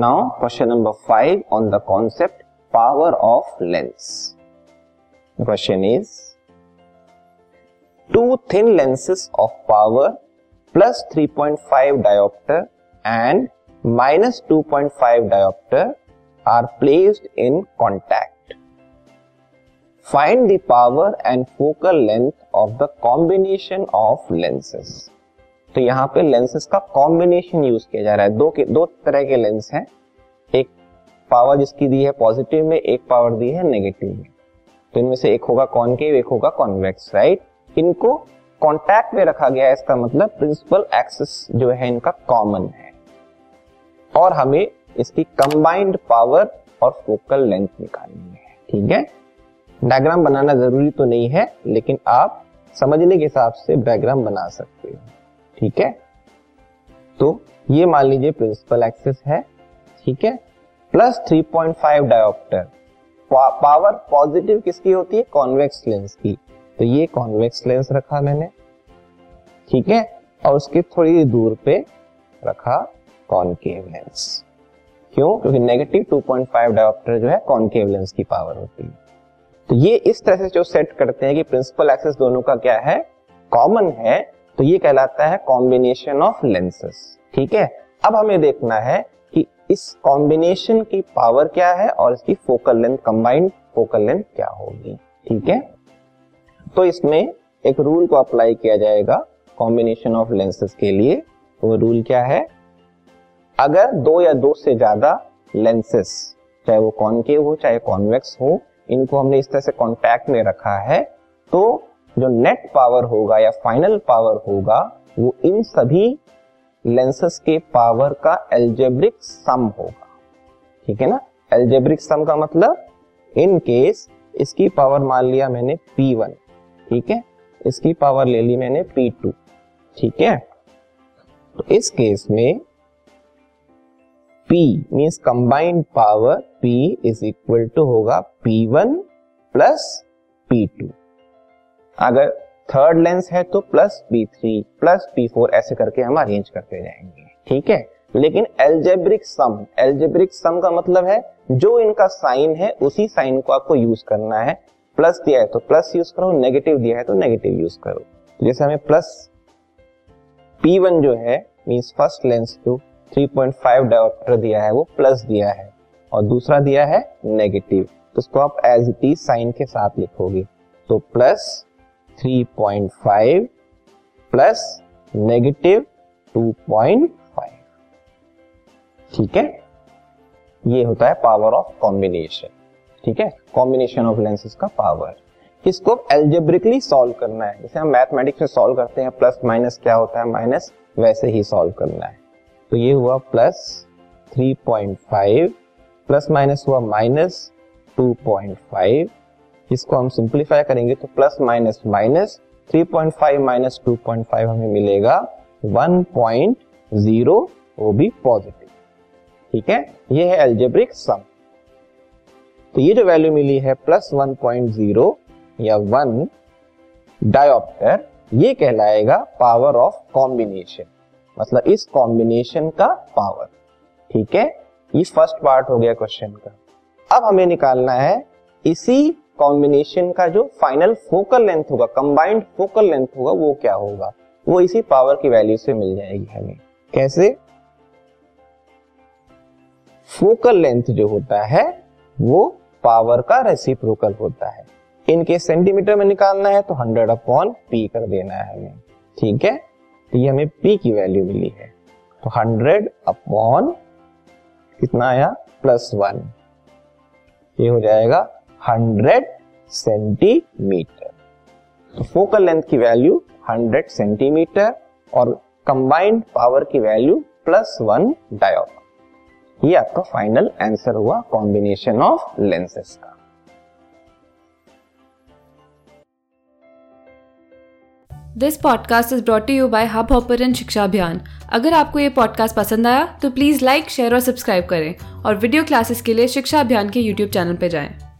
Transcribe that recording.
Now, question number 5 on the concept power of lens. The question is, 2 thin lenses of power plus 3.5 diopter and minus 2.5 diopter are placed in contact. Find the power and focal length of the combination of lenses. तो यहाँ पे lenses का combination use किया जा रहा है दो के दो तरह के लेंस हैं एक पावर जिसकी दी है पॉजिटिव में एक पावर दी है नेगेटिव में तो इनमें से एक होगा कॉनकेव एक होगा कॉन्वेक्स राइट इनको कॉन्टैक्ट में रखा गया है इसका मतलब प्रिंसिपल एक्सिस जो है इनका कॉमन है और हमें इसकी कंबाइंड पावर और फोकल लेंथ निकालनी है ठीक है डायग्राम बनाना जरूरी तो नहीं है लेकिन आप समझने के हिसाब से डायग्राम बना सकते हो ठीक है तो ये मान लीजिए प्रिंसिपल एक्सिस है ठीक है प्लस 3.5 डायोप्टर पावर पॉजिटिव किसकी होती है कॉन्वेक्स लेंस की तो ये कॉन्वेक्स लेंस रखा मैंने ठीक है और उसके थोड़ी दूर पे रखा कॉनकेव लेंस क्यों क्योंकि नेगेटिव 2.5 डायोप्टर जो है कॉनकेव लेंस की पावर होती है तो ये इस तरह से जो सेट करते हैं कि प्रिंसिपल एक्सेस दोनों का क्या है कॉमन है तो ये कहलाता है कॉम्बिनेशन ऑफ लेंसेस ठीक है अब हमें देखना है कि इस कॉम्बिनेशन की पावर क्या है और इसकी focal length combined focal length क्या होगी ठीक है तो इसमें एक रूल को अप्लाई किया जाएगा कॉम्बिनेशन ऑफ लेंसेस के लिए वो रूल क्या है अगर दो या दो से ज्यादा लेंसेस चाहे वो कॉनकेव हो चाहे कॉन्वेक्स हो इनको हमने इस तरह से कॉन्टैक्ट में रखा है तो जो नेट पावर होगा या फाइनल पावर होगा वो इन सभी लेंसेस के पावर का एल्जेब्रिक सम होगा ठीक है ना एल्जेब्रिक सम का मतलब इन केस इसकी पावर मान लिया मैंने पी वन ठीक है इसकी पावर ले ली मैंने पी टू ठीक है तो इस केस में P means combined power P is equal to होगा P one plus P two अगर थर्ड लेंस है तो plus B three plus B four ऐसे करके हम अरेंज करते जाएंगे ठीक है लेकिन एल्जेब्रिक सम एल्जेब्रिक सम का मतलब है जो इनका साइन है उसी साइन को आपको यूज करना है प्लस दिया है तो प्लस यूज करो नेगेटिव दिया है तो नेगेटिव यूज करो जैसे हमें प्लस पी वन जो है मीन फर्स्ट लेंस जो 3.5 डायोप्टर दिया है वो प्लस दिया है और दूसरा दिया है नेगेटिव तो उसको आप एज इट इज साइन के साथ लिखोगे तो plus three point five plus negative two point five ठीक है ये होता है पावर ऑफ कॉम्बिनेशन ठीक है कॉम्बिनेशन ऑफ लेंसेज का पावर इसको एल्जेब्रिकली सॉल्व करना है जैसे हम मैथमेटिक्स में सॉल्व करते हैं प्लस माइनस क्या होता है माइनस वैसे ही सॉल्व करना है तो ये हुआ plus three point five plus minus हुआ माइनस टू पॉइंट फाइव इसको हम सिंप्लीफाई करेंगे तो प्लस माइनस माइनस 3.5 माइनस 2.5 हमें मिलेगा 1.0 वो भी पॉजिटिव ठीक है ये है एल्जेब्रिक सम तो ये जो वैल्यू मिली है प्लस 1.0 या 1 डायोप्टर ये कहलाएगा पावर ऑफ कॉम्बिनेशन मतलब इस कॉम्बिनेशन का पावर ठीक है ये फर्स्ट पार्ट हो गया क्वेश्चन का अब हमें निकालना है इसी कॉम्बिनेशन का जो फाइनल फोकल लेंथ होगा कंबाइंड फोकल लेंथ होगा वो क्या होगा वो इसी पावर की वैल्यू से मिल जाएगी हमें कैसे फोकल लेंथ जो होता है वो पावर का रेसिप्रोकल होता है इनके सेंटीमीटर में निकालना है तो हंड्रेड अपॉन पी कर देना है हमें ठीक है तो ये हमें पी की वैल्यू मिली है तो हंड्रेड अपॉन कितना आया प्लस वन ये हो जाएगा हंड्रेड सेंटीमीटर तो फोकल लेंथ की वैल्यू हंड्रेड सेंटीमीटर और कंबाइंड पावर की वैल्यू प्लस वन डायोड ये आपका फाइनल आंसर हुआ कॉम्बिनेशन ऑफ लेंसेस का this podcast is brought you by Hubhopper शिक्षा अभियान अगर आपको ये पॉडकास्ट पसंद आया तो प्लीज़ लाइक शेयर और सब्सक्राइब करें और वीडियो क्लासेस के लिए शिक्षा अभियान के यूट्यूब चैनल पर जाएं।